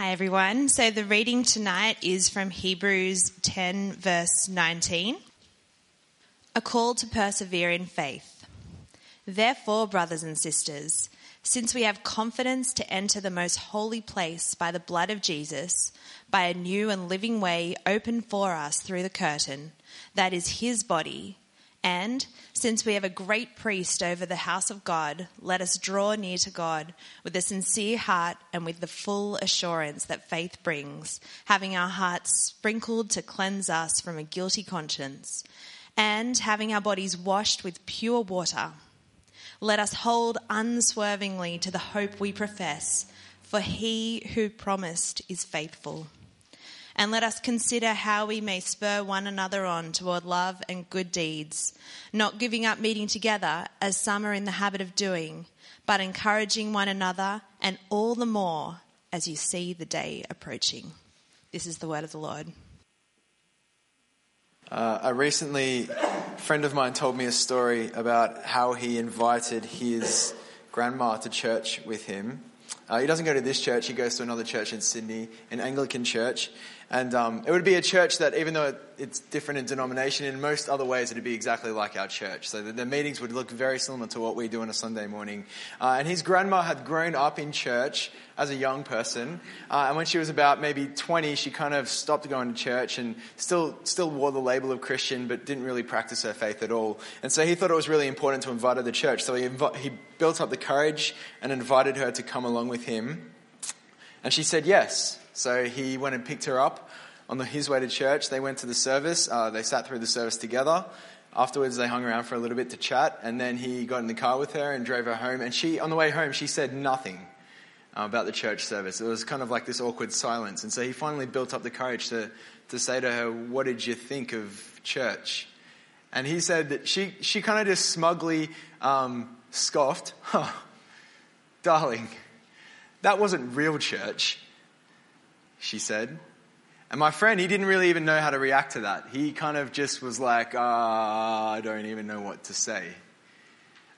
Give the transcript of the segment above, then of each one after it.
Hi, everyone. So the reading tonight is from Hebrews 10, verse 19. A call to persevere in faith. Therefore, brothers and sisters, since we have confidence to enter the most holy place by the blood of Jesus, by a new and living way opened for us through the curtain, that is his body, and since we have a great priest over the house of God, let us draw near to God with a sincere heart and with the full assurance that faith brings, having our hearts sprinkled to cleanse us from a guilty conscience, and having our bodies washed with pure water. Let us hold unswervingly to the hope we profess, for he who promised is faithful and let us consider how we may spur one another on toward love and good deeds, not giving up meeting together as some are in the habit of doing, but encouraging one another, and all the more as you see the day approaching. This is the word of the Lord. Uh, I recently, friend of mine told me a story about how he invited his grandma to church with him. Uh, he doesn't go to this church, he goes to another church in Sydney, an Anglican church. And um, it would be a church that, even though it's different in denomination, in most other ways, it'd be exactly like our church. So the, the meetings would look very similar to what we do on a Sunday morning. Uh, and his grandma had grown up in church as a young person. Uh, and when she was about maybe 20, she kind of stopped going to church and still, still wore the label of Christian, but didn't really practice her faith at all. And so he thought it was really important to invite her to church. So he, inv- he built up the courage and invited her to come along with him. And she said yes. So he went and picked her up on the, his way to church. They went to the service. Uh, they sat through the service together. Afterwards, they hung around for a little bit to chat, and then he got in the car with her and drove her home. And she, on the way home, she said nothing uh, about the church service. It was kind of like this awkward silence. And so he finally built up the courage to, to say to her, What did you think of church? And he said that she, she kind of just smugly um, scoffed, Huh, darling, that wasn't real church she said. And my friend, he didn't really even know how to react to that. He kind of just was like, ah, I don't even know what to say.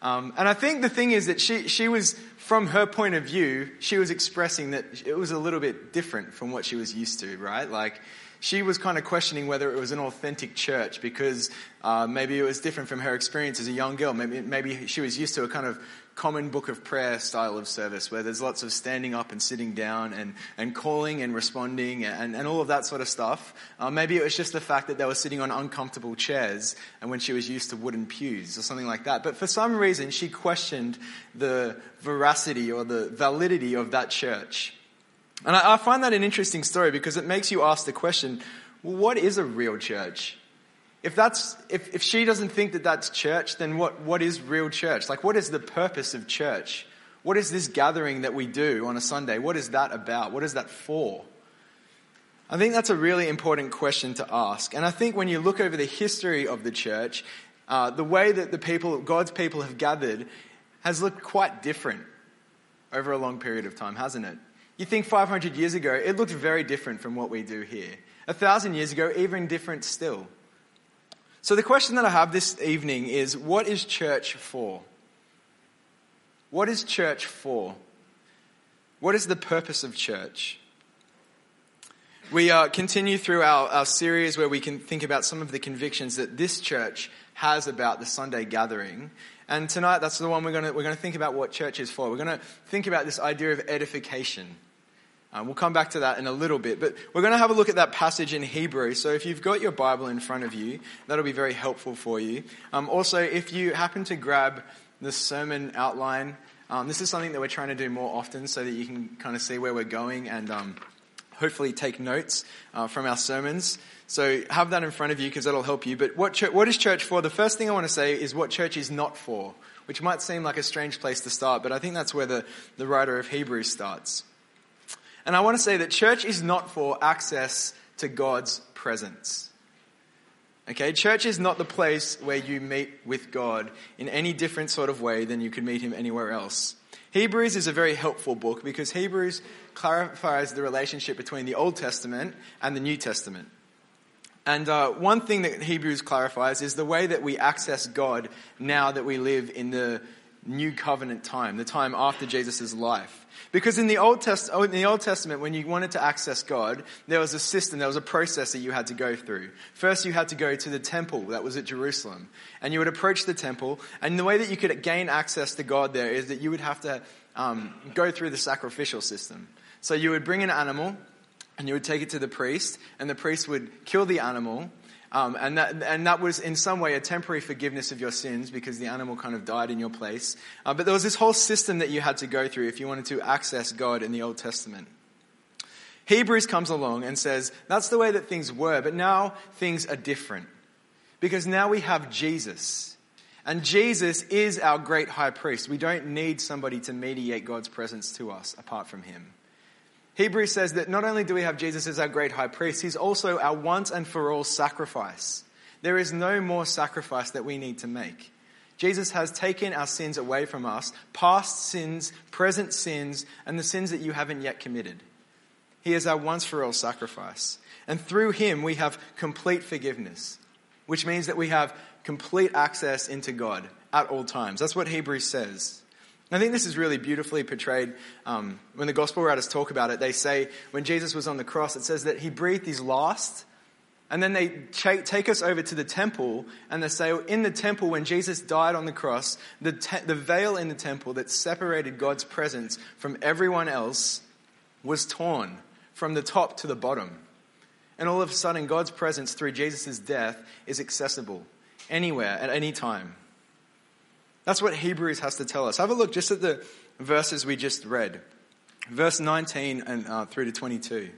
Um, and I think the thing is that she, she was, from her point of view, she was expressing that it was a little bit different from what she was used to, right? Like, she was kind of questioning whether it was an authentic church because uh, maybe it was different from her experience as a young girl. Maybe, maybe she was used to a kind of common book of prayer style of service where there's lots of standing up and sitting down and, and calling and responding and, and all of that sort of stuff. Uh, maybe it was just the fact that they were sitting on uncomfortable chairs and when she was used to wooden pews or something like that. But for some reason, she questioned the veracity or the validity of that church. And I, I find that an interesting story because it makes you ask the question well, what is a real church? If that's, if, if she doesn't think that that's church, then what, what is real church? Like, what is the purpose of church? What is this gathering that we do on a Sunday? What is that about? What is that for? I think that's a really important question to ask. And I think when you look over the history of the church, uh, the way that the people, God's people have gathered has looked quite different over a long period of time, hasn't it? You think 500 years ago, it looked very different from what we do here. A thousand years ago, even different still. So, the question that I have this evening is what is church for? What is church for? What is the purpose of church? We uh, continue through our, our series where we can think about some of the convictions that this church has about the Sunday gathering. And tonight, that's the one we're going we're to think about what church is for. We're going to think about this idea of edification. Um, we'll come back to that in a little bit, but we're going to have a look at that passage in Hebrew. So if you've got your Bible in front of you, that'll be very helpful for you. Um, also, if you happen to grab the sermon outline, um, this is something that we're trying to do more often so that you can kind of see where we're going and um, hopefully take notes uh, from our sermons. So have that in front of you because that'll help you. But what, what is church for? The first thing I want to say is what church is not for, which might seem like a strange place to start, but I think that's where the, the writer of Hebrews starts. And I want to say that church is not for access to God's presence. Okay, church is not the place where you meet with God in any different sort of way than you could meet Him anywhere else. Hebrews is a very helpful book because Hebrews clarifies the relationship between the Old Testament and the New Testament. And uh, one thing that Hebrews clarifies is the way that we access God now that we live in the new covenant time, the time after Jesus' life. Because in the, Old Test- oh, in the Old Testament, when you wanted to access God, there was a system, there was a process that you had to go through. First, you had to go to the temple that was at Jerusalem. And you would approach the temple, and the way that you could gain access to God there is that you would have to um, go through the sacrificial system. So you would bring an animal, and you would take it to the priest, and the priest would kill the animal, um, and, that, and that was in some way a temporary forgiveness of your sins because the animal kind of died in your place. Uh, but there was this whole system that you had to go through if you wanted to access God in the Old Testament. Hebrews comes along and says, that's the way that things were, but now things are different. Because now we have Jesus. And Jesus is our great high priest. We don't need somebody to mediate God's presence to us apart from him. Hebrews says that not only do we have Jesus as our great high priest, he's also our once and for all sacrifice. There is no more sacrifice that we need to make. Jesus has taken our sins away from us, past sins, present sins, and the sins that you haven't yet committed. He is our once for all sacrifice. And through him, we have complete forgiveness, which means that we have complete access into God at all times. That's what Hebrews says. I think this is really beautifully portrayed um, when the gospel writers talk about it. They say when Jesus was on the cross, it says that he breathed his last, and then they take us over to the temple, and they say in the temple when Jesus died on the cross, the, te- the veil in the temple that separated God's presence from everyone else was torn from the top to the bottom. And all of a sudden, God's presence through Jesus' death is accessible anywhere at any time. That's what Hebrews has to tell us. Have a look just at the verses we just read. Verse 19 and uh, through to 22.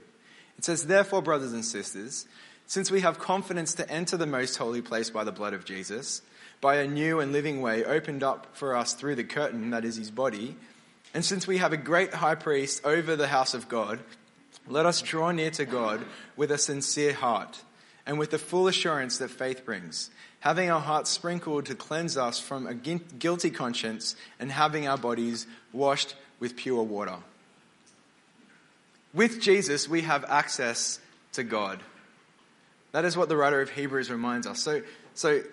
It says, Therefore, brothers and sisters, since we have confidence to enter the most holy place by the blood of Jesus, by a new and living way opened up for us through the curtain that is his body, and since we have a great high priest over the house of God, let us draw near to God with a sincere heart and with the full assurance that faith brings having our hearts sprinkled to cleanse us from a guilty conscience, and having our bodies washed with pure water. With Jesus, we have access to God. That is what the writer of Hebrews reminds us. So, so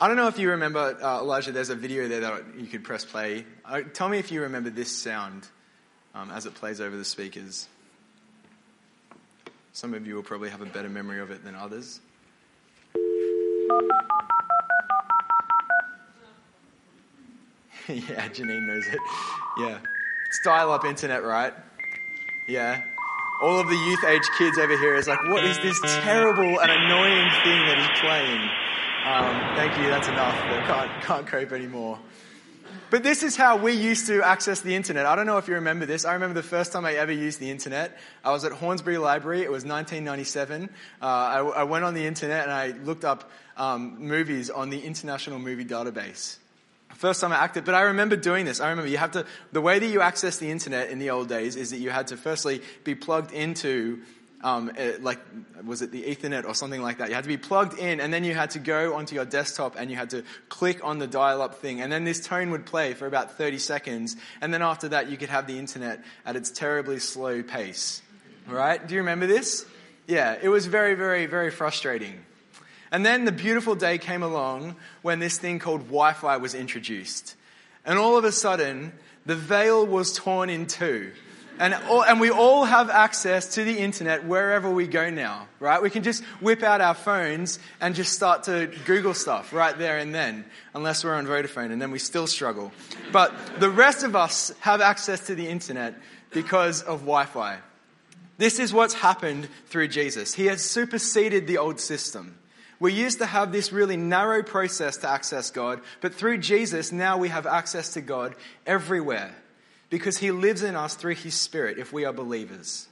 I don't know if you remember, uh, Elijah, there's a video there that you could press play. Uh, tell me if you remember this sound um, as it plays over the speakers. Some of you will probably have a better memory of it than others. yeah, Janine knows it. Yeah. It's dial up internet, right? Yeah. All of the youth age kids over here is like, what is this terrible and annoying thing that he's playing? Um, thank you, that's enough. But can't, can't cope anymore. But this is how we used to access the internet. I don't know if you remember this. I remember the first time I ever used the internet. I was at Hornsby Library. It was 1997. Uh, I, I, went on the internet and I looked up um, movies on the International Movie Database. First time I acted, but I remember doing this. I remember you have to, the way that you access the internet in the old days is that you had to firstly be plugged into um, it, like, was it the Ethernet or something like that? You had to be plugged in, and then you had to go onto your desktop and you had to click on the dial up thing, and then this tone would play for about 30 seconds, and then after that, you could have the internet at its terribly slow pace. Right? Do you remember this? Yeah, it was very, very, very frustrating. And then the beautiful day came along when this thing called Wi Fi was introduced. And all of a sudden, the veil was torn in two. And, all, and we all have access to the internet wherever we go now, right? We can just whip out our phones and just start to Google stuff right there and then, unless we're on Vodafone, and then we still struggle. But the rest of us have access to the internet because of Wi Fi. This is what's happened through Jesus. He has superseded the old system. We used to have this really narrow process to access God, but through Jesus, now we have access to God everywhere because he lives in us through his spirit if we are believers.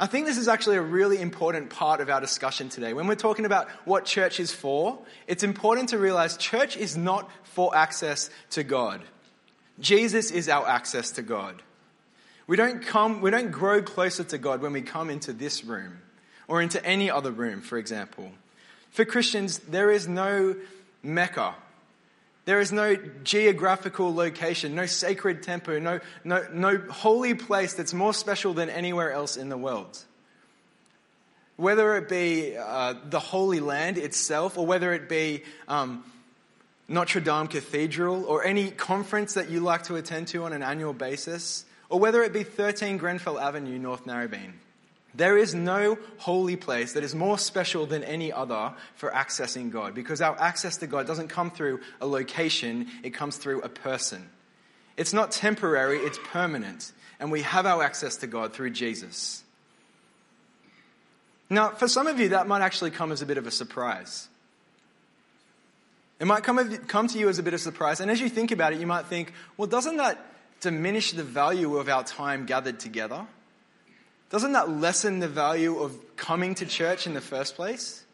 I think this is actually a really important part of our discussion today. When we're talking about what church is for, it's important to realize church is not for access to God. Jesus is our access to God. We don't come, we don't grow closer to God when we come into this room or into any other room, for example. For Christians, there is no Mecca there is no geographical location, no sacred temple, no, no, no holy place that's more special than anywhere else in the world. Whether it be uh, the Holy Land itself, or whether it be um, Notre Dame Cathedral, or any conference that you like to attend to on an annual basis, or whether it be 13 Grenfell Avenue, North Narrabeen. There is no holy place that is more special than any other for accessing God because our access to God doesn't come through a location, it comes through a person. It's not temporary, it's permanent. And we have our access to God through Jesus. Now, for some of you, that might actually come as a bit of a surprise. It might come, come to you as a bit of a surprise. And as you think about it, you might think, well, doesn't that diminish the value of our time gathered together? Doesn't that lessen the value of coming to church in the first place?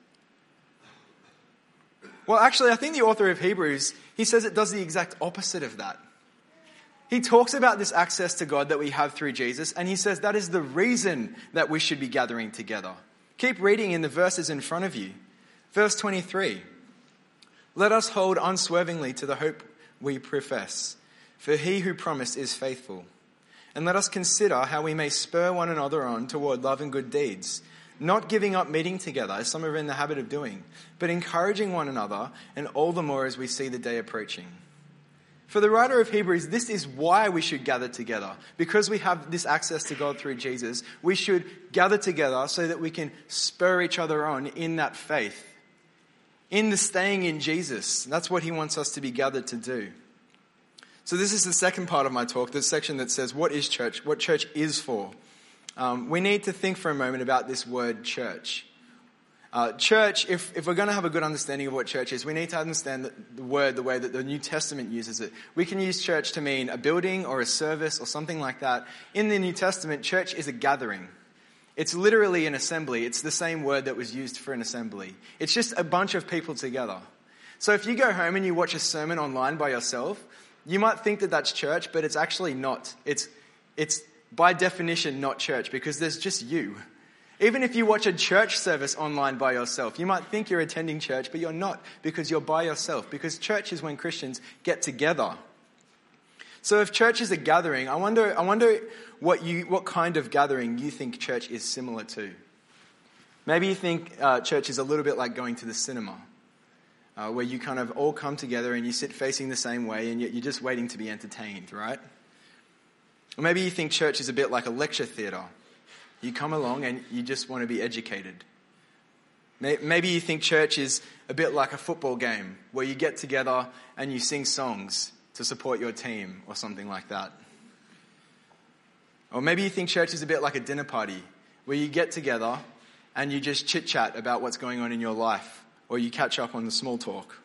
Well, actually, I think the author of Hebrews, he says it does the exact opposite of that. He talks about this access to God that we have through Jesus, and he says that is the reason that we should be gathering together. Keep reading in the verses in front of you. Verse 23 Let us hold unswervingly to the hope we profess, for he who promised is faithful. And let us consider how we may spur one another on toward love and good deeds, not giving up meeting together, as some are in the habit of doing, but encouraging one another, and all the more as we see the day approaching. For the writer of Hebrews, this is why we should gather together. Because we have this access to God through Jesus, we should gather together so that we can spur each other on in that faith, in the staying in Jesus. That's what he wants us to be gathered to do. So, this is the second part of my talk, the section that says, What is church? What church is for. Um, we need to think for a moment about this word church. Uh, church, if, if we're going to have a good understanding of what church is, we need to understand the, the word the way that the New Testament uses it. We can use church to mean a building or a service or something like that. In the New Testament, church is a gathering. It's literally an assembly. It's the same word that was used for an assembly. It's just a bunch of people together. So if you go home and you watch a sermon online by yourself, you might think that that's church, but it's actually not. It's, it's by definition not church because there's just you. Even if you watch a church service online by yourself, you might think you're attending church, but you're not because you're by yourself. Because church is when Christians get together. So if church is a gathering, I wonder, I wonder what, you, what kind of gathering you think church is similar to. Maybe you think uh, church is a little bit like going to the cinema uh, where you kind of all come together and you sit facing the same way and yet you're just waiting to be entertained, right? Or maybe you think church is a bit like a lecture theatre. You come along and you just want to be educated. Maybe you think church is a bit like a football game where you get together and you sing songs to support your team or something like that. Or maybe you think church is a bit like a dinner party where you get together and you just chit chat about what's going on in your life or you catch up on the small talk.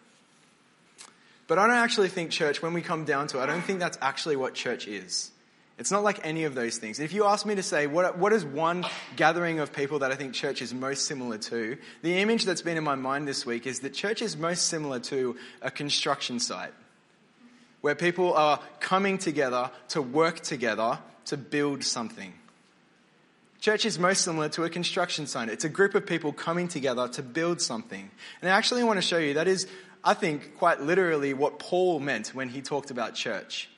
But I don't actually think church, when we come down to it, I don't think that's actually what church is. It's not like any of those things. If you ask me to say, what, what is one gathering of people that I think church is most similar to, the image that's been in my mind this week is that church is most similar to a construction site where people are coming together to work together to build something. Church is most similar to a construction site. It's a group of people coming together to build something. And I actually want to show you that is, I think, quite literally what Paul meant when he talked about church.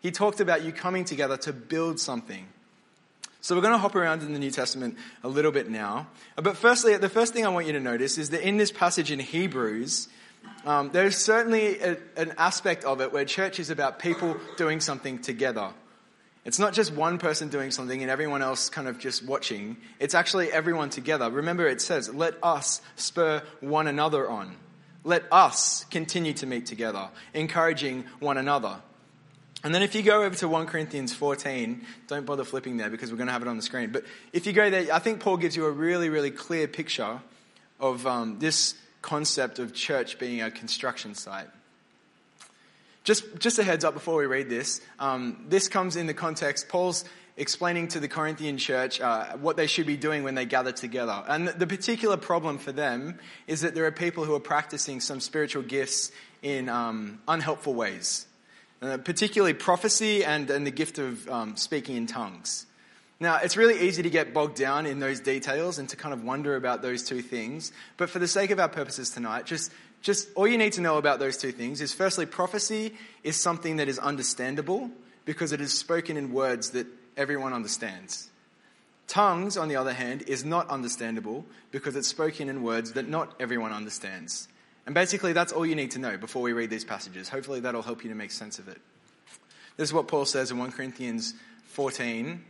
He talked about you coming together to build something. So we're going to hop around in the New Testament a little bit now. But firstly, the first thing I want you to notice is that in this passage in Hebrews, um, there's certainly a, an aspect of it where church is about people doing something together. It's not just one person doing something and everyone else kind of just watching. It's actually everyone together. Remember, it says, let us spur one another on. Let us continue to meet together, encouraging one another. And then if you go over to 1 Corinthians 14, don't bother flipping there because we're going to have it on the screen. But if you go there, I think Paul gives you a really, really clear picture of um, this concept of church being a construction site. Just, just a heads up before we read this. Um, this comes in the context, Paul's explaining to the Corinthian church uh, what they should be doing when they gather together. And the particular problem for them is that there are people who are practicing some spiritual gifts in um, unhelpful ways, uh, particularly prophecy and, and the gift of um, speaking in tongues. Now, it's really easy to get bogged down in those details and to kind of wonder about those two things. But for the sake of our purposes tonight, just just all you need to know about those two things is firstly, prophecy is something that is understandable because it is spoken in words that everyone understands. Tongues, on the other hand, is not understandable because it's spoken in words that not everyone understands. And basically, that's all you need to know before we read these passages. Hopefully, that'll help you to make sense of it. This is what Paul says in 1 Corinthians 14,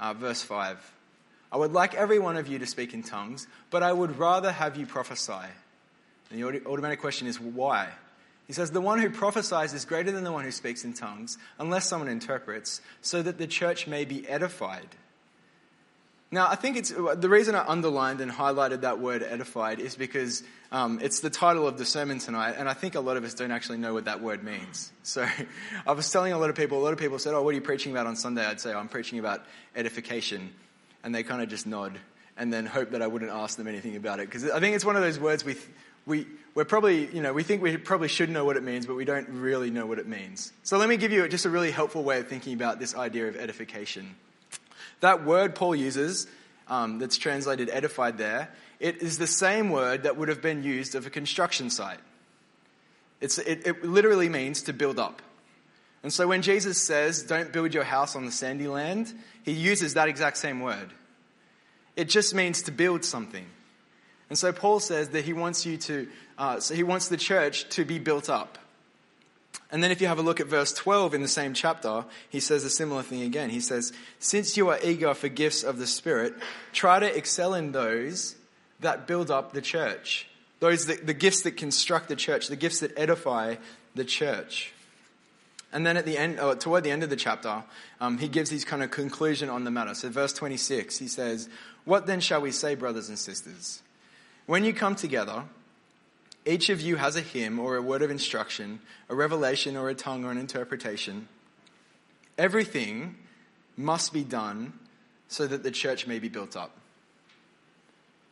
uh, verse 5. I would like every one of you to speak in tongues, but I would rather have you prophesy. And the automatic question is, why? He says, The one who prophesies is greater than the one who speaks in tongues, unless someone interprets, so that the church may be edified. Now, I think it's the reason I underlined and highlighted that word edified is because um, it's the title of the sermon tonight, and I think a lot of us don't actually know what that word means. So I was telling a lot of people, a lot of people said, Oh, what are you preaching about on Sunday? I'd say, oh, I'm preaching about edification. And they kind of just nod and then hope that I wouldn't ask them anything about it. Because I think it's one of those words we, we, we're probably, you know, we think we probably should know what it means, but we don't really know what it means. So let me give you just a really helpful way of thinking about this idea of edification. That word Paul uses, um, that's translated edified there, it is the same word that would have been used of a construction site. It, it literally means to build up. And so when Jesus says, don't build your house on the sandy land, he uses that exact same word. It just means to build something. And so Paul says that he wants you to, uh, so he wants the church to be built up. And then if you have a look at verse 12 in the same chapter, he says a similar thing again. He says, Since you are eager for gifts of the Spirit, try to excel in those that build up the church. Those that, the gifts that construct the church, the gifts that edify the church. And then at the end, or toward the end of the chapter, um, he gives his kind of conclusion on the matter. So verse 26, he says, What then shall we say, brothers and sisters? When you come together, each of you has a hymn or a word of instruction, a revelation or a tongue or an interpretation. Everything must be done so that the church may be built up.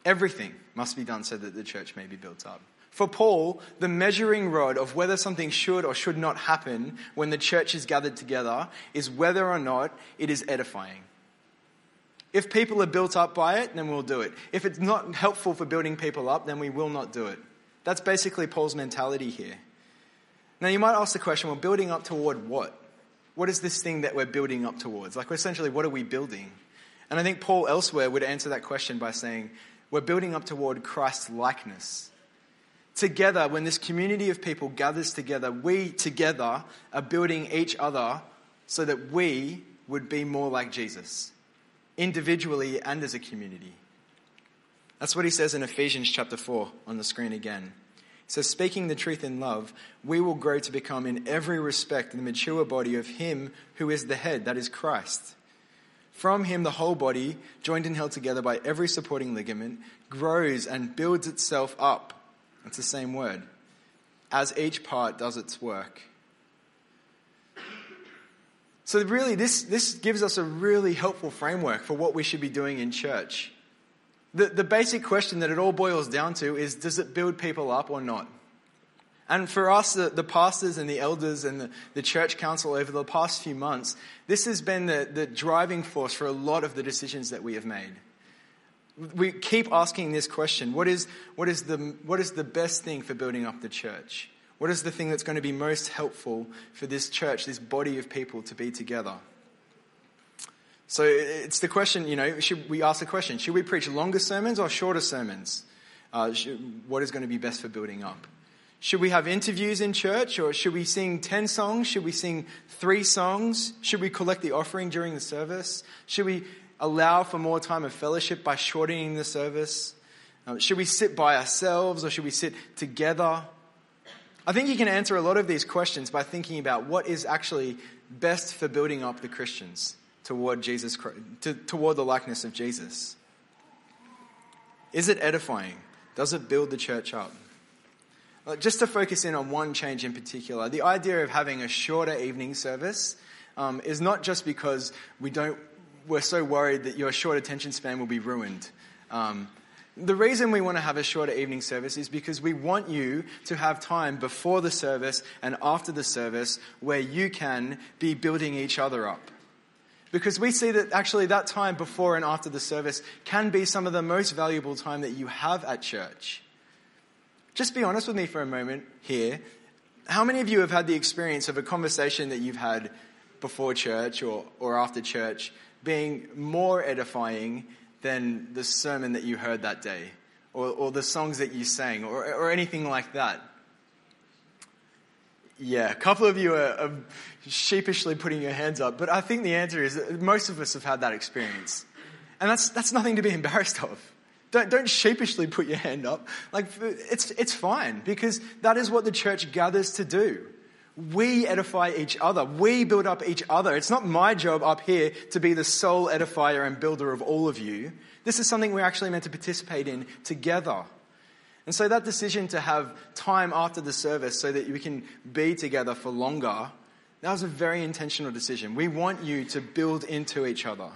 Everything must be done so that the church may be built up. For Paul, the measuring rod of whether something should or should not happen when the church is gathered together is whether or not it is edifying. If people are built up by it, then we'll do it. If it's not helpful for building people up, then we will not do it. That's basically Paul's mentality here. Now, you might ask the question well, building up toward what? What is this thing that we're building up towards? Like, essentially, what are we building? And I think Paul elsewhere would answer that question by saying, we're building up toward Christ's likeness. Together, when this community of people gathers together, we together are building each other so that we would be more like Jesus, individually and as a community. That's what he says in Ephesians chapter 4 on the screen again. He says, Speaking the truth in love, we will grow to become in every respect the mature body of him who is the head, that is Christ. From him, the whole body, joined and held together by every supporting ligament, grows and builds itself up. It's the same word. As each part does its work. So, really, this, this gives us a really helpful framework for what we should be doing in church. The, the basic question that it all boils down to is does it build people up or not? And for us, the, the pastors and the elders and the, the, church council over the past few months, this has been the, the driving force for a lot of the decisions that we have made. We keep asking this question what is, what, is the, what is the best thing for building up the church? What is the thing that's going to be most helpful for this church, this body of people to be together? So it's the question, you know, should we ask the question, should we preach longer sermons or shorter sermons? Uh, should, what is going to be best for building up? Should we have interviews in church or should we sing 10 songs? Should we sing three songs? Should we collect the offering during the service? Should we allow for more time of fellowship by shortening the service? Uh, should we sit by ourselves or should we sit together? I think you can answer a lot of these questions by thinking about what is actually best for building up the Christians toward Jesus, to, toward the likeness of Jesus? Is it edifying? Does it build the church up? Just to focus in on one change in particular, the idea of having a shorter evening service um, is not just because we don't, we're so worried that your short attention span will be ruined. Um, the reason we want to have a shorter evening service is because we want you to have time before the service and after the service where you can be building each other up. Because we see that actually that time before and after the service can be some of the most valuable time that you have at church. Just be honest with me for a moment here. How many of you have had the experience of a conversation that you've had before church or, or after church being more edifying than the sermon that you heard that day or, or the songs that you sang or, or anything like that? Yeah, a couple of you are, are, sheepishly putting your hands up, but I think the answer is most of us have had that experience. And that's, that's nothing to be embarrassed of. Don't, don't sheepishly put your hand up. Like, it's, it's fine because that is what the church gathers to do. We edify each other. We build up each other. It's not my job up here to be the sole edifier and builder of all of you. This is something we're actually meant to participate in together. And so that decision to have time after the service so that we can be together for longer, that was a very intentional decision. We want you to build into each other.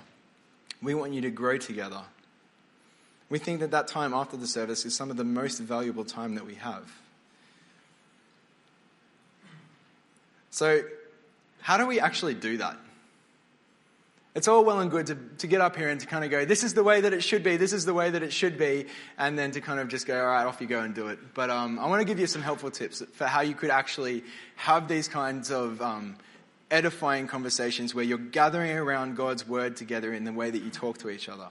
We want you to grow together. We think that that time after the service is some of the most valuable time that we have. So, how do we actually do that? It's all well and good to, to get up here and to kind of go, this is the way that it should be, this is the way that it should be, and then to kind of just go, all right, off you go and do it. But um, I want to give you some helpful tips for how you could actually have these kinds of um, edifying conversations where you're gathering around God's word together in the way that you talk to each other.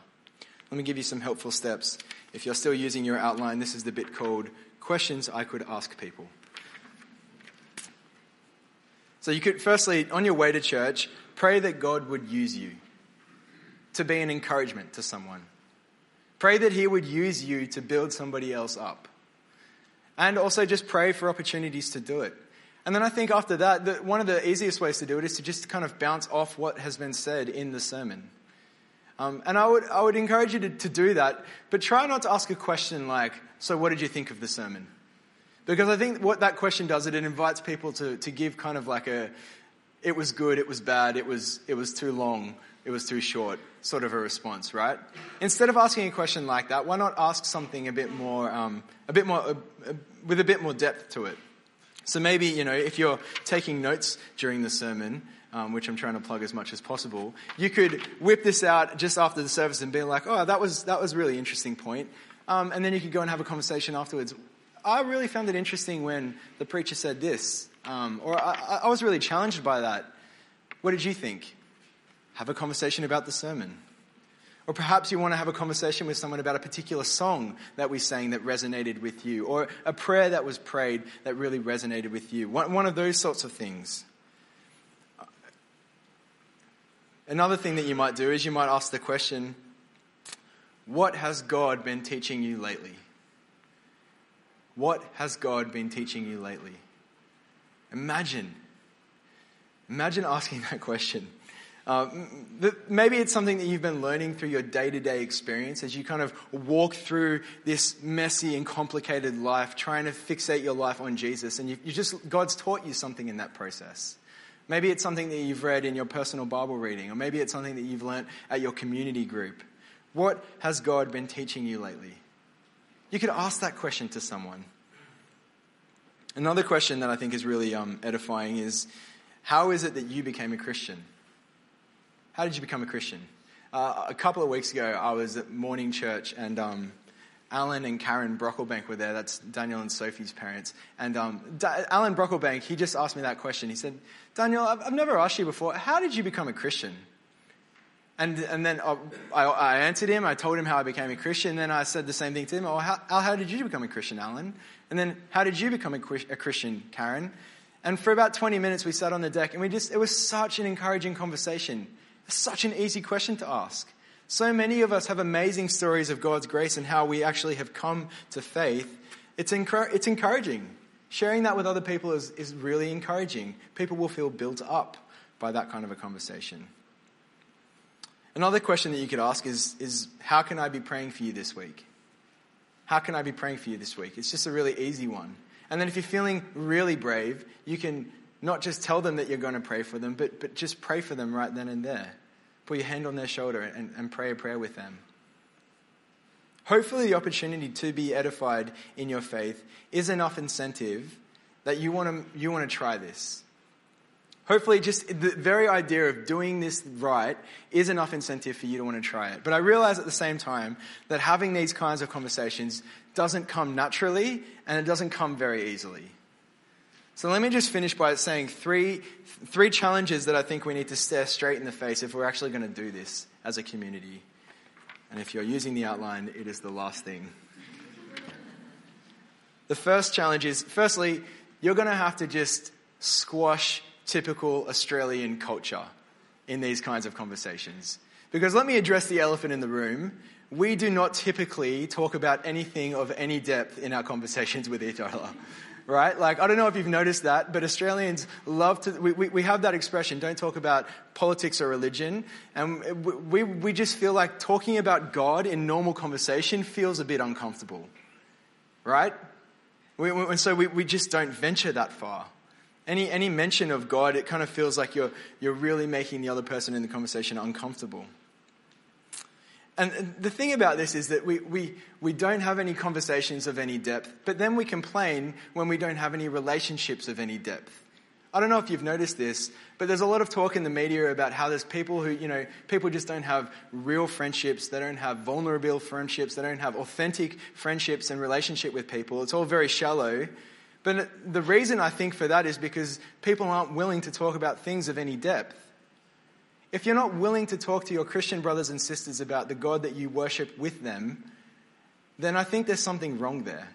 Let me give you some helpful steps. If you're still using your outline, this is the bit called Questions I Could Ask People. So you could, firstly, on your way to church, Pray that God would use you to be an encouragement to someone. Pray that He would use you to build somebody else up. And also just pray for opportunities to do it. And then I think after that, one of the easiest ways to do it is to just kind of bounce off what has been said in the sermon. Um, and I would, I would encourage you to, to do that, but try not to ask a question like, So, what did you think of the sermon? Because I think what that question does, it it invites people to, to give kind of like a, it was good, it was bad, it was, it was too long, it was too short, sort of a response, right? Instead of asking a question like that, why not ask something a bit more, um, a bit more, with a bit more depth to it? So maybe, you know, if you're taking notes during the sermon, um, which I'm trying to plug as much as possible, you could whip this out just after the service and be like, oh, that was, that was really interesting point. Um, and then you could go and have a conversation afterwards. I really found it interesting when the preacher said this. Um, or I, I was really challenged by that. What did you think? Have a conversation about the sermon. Or perhaps you want to have a conversation with someone about a particular song that we sang that resonated with you, or a prayer that was prayed that really resonated with you. One, one of those sorts of things. Another thing that you might do is you might ask the question What has God been teaching you lately? What has God been teaching you lately? Imagine. Imagine asking that question. Uh, maybe it's something that you've been learning through your day to day experience as you kind of walk through this messy and complicated life, trying to fixate your life on Jesus. And you, you just, God's taught you something in that process. Maybe it's something that you've read in your personal Bible reading, or maybe it's something that you've learned at your community group. What has God been teaching you lately? You could ask that question to someone. Another question that I think is really um, edifying is how is it that you became a Christian? How did you become a Christian? Uh, a couple of weeks ago, I was at morning church and um, Alan and Karen Brocklebank were there. That's Daniel and Sophie's parents. And um, da- Alan Brocklebank, he just asked me that question. He said, Daniel, I've, I've never asked you before, how did you become a Christian? And, and then uh, I, I, answered him. I told him how I became a Christian. And then I said the same thing to him. Oh, how, how did you become a Christian, Alan? And then, how did you become a, a Christian, Karen? And for about 20 minutes, we sat on the deck and we just, it was such an encouraging conversation. Such an easy question to ask. So many of us have amazing stories of God's grace and how we actually have come to faith. It's, it's encouraging. Sharing that with other people is, is really encouraging. People will feel built up by that kind of a conversation. Another question that you could ask is, is how can I be praying for you this week? How can I be praying for you this week? It's just a really easy one. And then if you're feeling really brave, you can not just tell them that you're going to pray for them, but, but just pray for them right then and there. Put your hand on their shoulder and, and pray a prayer with them. Hopefully, the opportunity to be edified in your faith is enough incentive that you want to, you want to try this. Hopefully, just the very idea of doing this right is enough incentive for you to want to try it. But I realize at the same time that having these kinds of conversations doesn't come naturally and it doesn't come very easily. So let me just finish by saying three, three challenges that I think we need to stare straight in the face if we're actually going to do this as a community. And if you're using the outline, it is the last thing. The first challenge is firstly, you're going to have to just squash typical Australian culture in these kinds of conversations. Because let me address the elephant in the room. We do not typically talk about anything of any depth in our conversations with each other. Right? Like, I don't know if you've noticed that, but Australians love to, we, we, we have that expression, don't talk about politics or religion. And we, we just feel like talking about God in normal conversation feels a bit uncomfortable. Right? We, and so we, we just don't venture that far. Any, any mention of God, it kind of feels like you're, you're really making the other person in the conversation uncomfortable. And the thing about this is that we, we, we don't have any conversations of any depth, but then we complain when we don't have any relationships of any depth. I don't know if you've noticed this, but there's a lot of talk in the media about how there's people who, you know, people just don't have real friendships, they don't have vulnerable friendships, they don't have authentic friendships and relationship with people. It's all very shallow. But the reason I think for that is because people aren't willing to talk about things of any depth. If you're not willing to talk to your Christian brothers and sisters about the God that you worship with them, then I think there's something wrong there.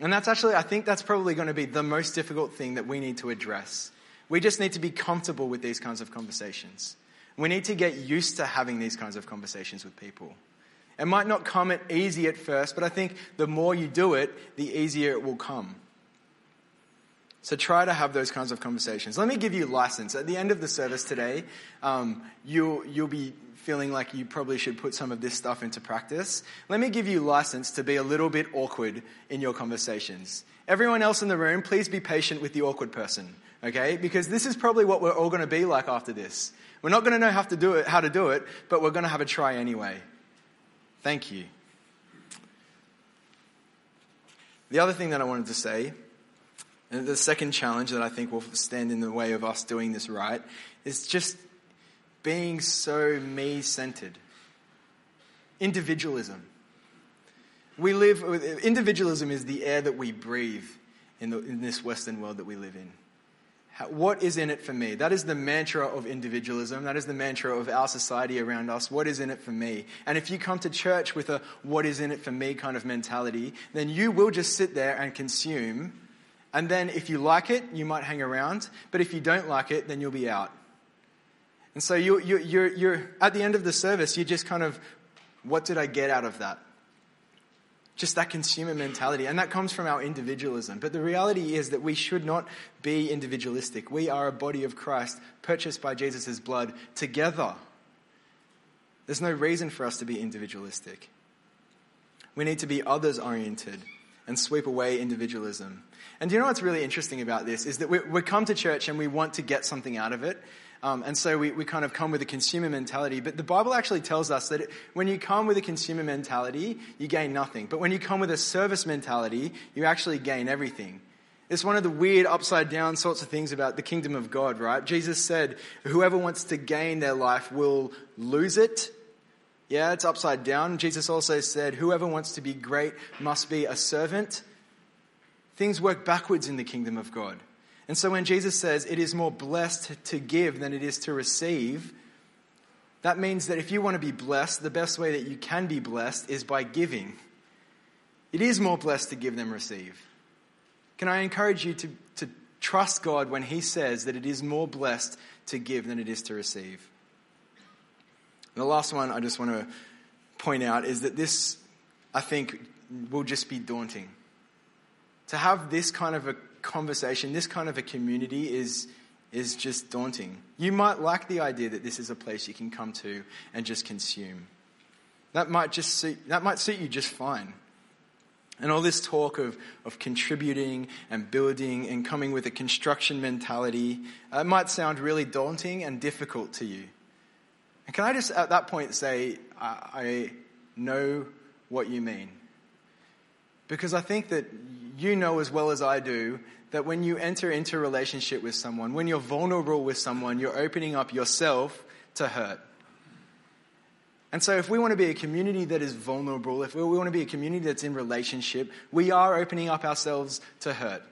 And that's actually, I think that's probably going to be the most difficult thing that we need to address. We just need to be comfortable with these kinds of conversations. We need to get used to having these kinds of conversations with people. It might not come easy at first, but I think the more you do it, the easier it will come. So try to have those kinds of conversations. Let me give you license. At the end of the service today, um, you'll, you'll be feeling like you probably should put some of this stuff into practice. Let me give you license to be a little bit awkward in your conversations. Everyone else in the room, please be patient with the awkward person, okay? Because this is probably what we're all going to be like after this. We're not going to know how to do it, how to do it, but we're going to have a try anyway. Thank you. The other thing that I wanted to say the second challenge that I think will stand in the way of us doing this right is just being so me centered. Individualism. We live, individualism is the air that we breathe in, the, in this Western world that we live in. How, what is in it for me? That is the mantra of individualism. That is the mantra of our society around us. What is in it for me? And if you come to church with a what is in it for me kind of mentality, then you will just sit there and consume and then if you like it, you might hang around. But if you don't like it, then you'll be out. And so you, you, you're, you're, at the end of the service, You're just kind of, what did I get out of that? Just that consumer mentality. And that comes from our individualism. But the reality is that we should not be individualistic. We are a body of Christ, purchased by Jesus' blood, together. There's no reason for us to be individualistic. We need to be others oriented and sweep away individualism. And do you know what's really interesting about this is that we, we come to church and we want to get something out of it. Um, and so we, we kind of come with a consumer mentality. But the Bible actually tells us that it, when you come with a consumer mentality, you gain nothing. But when you come with a service mentality, you actually gain everything. It's one of the weird upside down sorts of things about the kingdom of God, right? Jesus said, whoever wants to gain their life will lose it. Yeah, it's upside down. Jesus also said, whoever wants to be great must be a servant. Things work backwards in the kingdom of God. And so when Jesus says it is more blessed to give than it is to receive, that means that if you want to be blessed, the best way that you can be blessed is by giving. It is more blessed to give than receive. Can I encourage you to, to trust God when He says that it is more blessed to give than it is to receive? And the last one I just want to point out is that this, I think, will just be daunting to have this kind of a conversation, this kind of a community is, is just daunting. You might like the idea that this is a place you can come to and just consume. That might just suit, that might suit you just fine. And all this talk of, of contributing and building and coming with a construction mentality, uh, might sound really daunting and difficult to you. And can I just at that point say, I, I know what you mean? Because I think that you know as well as I do that when you enter into a relationship with someone, when you're vulnerable with someone, you're opening up yourself to hurt. And so, if we want to be a community that is vulnerable, if we want to be a community that's in relationship, we are opening up ourselves to hurt.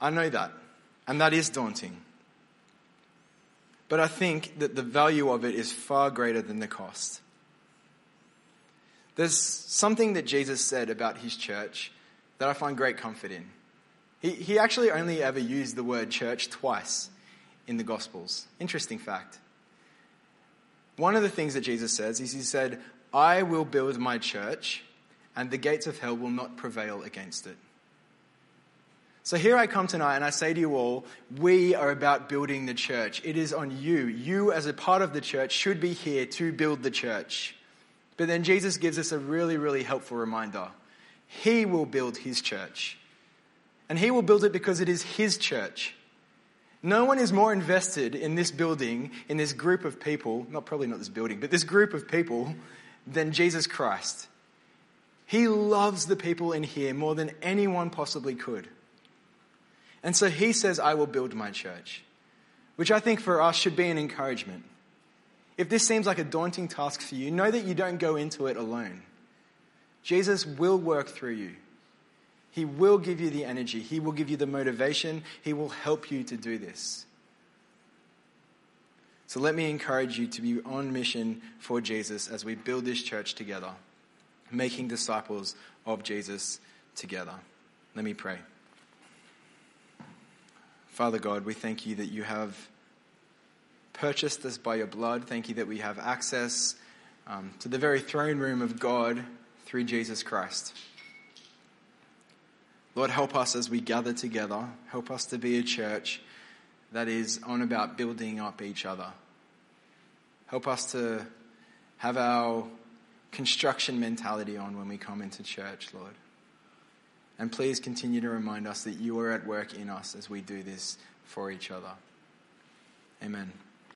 I know that. And that is daunting. But I think that the value of it is far greater than the cost. There's something that Jesus said about his church that I find great comfort in. He, he actually only ever used the word church twice in the Gospels. Interesting fact. One of the things that Jesus says is He said, I will build my church, and the gates of hell will not prevail against it. So here I come tonight and I say to you all, we are about building the church. It is on you. You, as a part of the church, should be here to build the church. But then Jesus gives us a really, really helpful reminder. He will build his church. And he will build it because it is his church. No one is more invested in this building, in this group of people, not probably not this building, but this group of people, than Jesus Christ. He loves the people in here more than anyone possibly could. And so he says, I will build my church, which I think for us should be an encouragement. If this seems like a daunting task for you, know that you don't go into it alone. Jesus will work through you. He will give you the energy. He will give you the motivation. He will help you to do this. So let me encourage you to be on mission for Jesus as we build this church together, making disciples of Jesus together. Let me pray. Father God, we thank you that you have purchased us by your blood. Thank you that we have access um, to the very throne room of God through Jesus Christ. Lord, help us as we gather together. Help us to be a church that is on about building up each other. Help us to have our construction mentality on when we come into church, Lord. And please continue to remind us that you are at work in us as we do this for each other. Amen.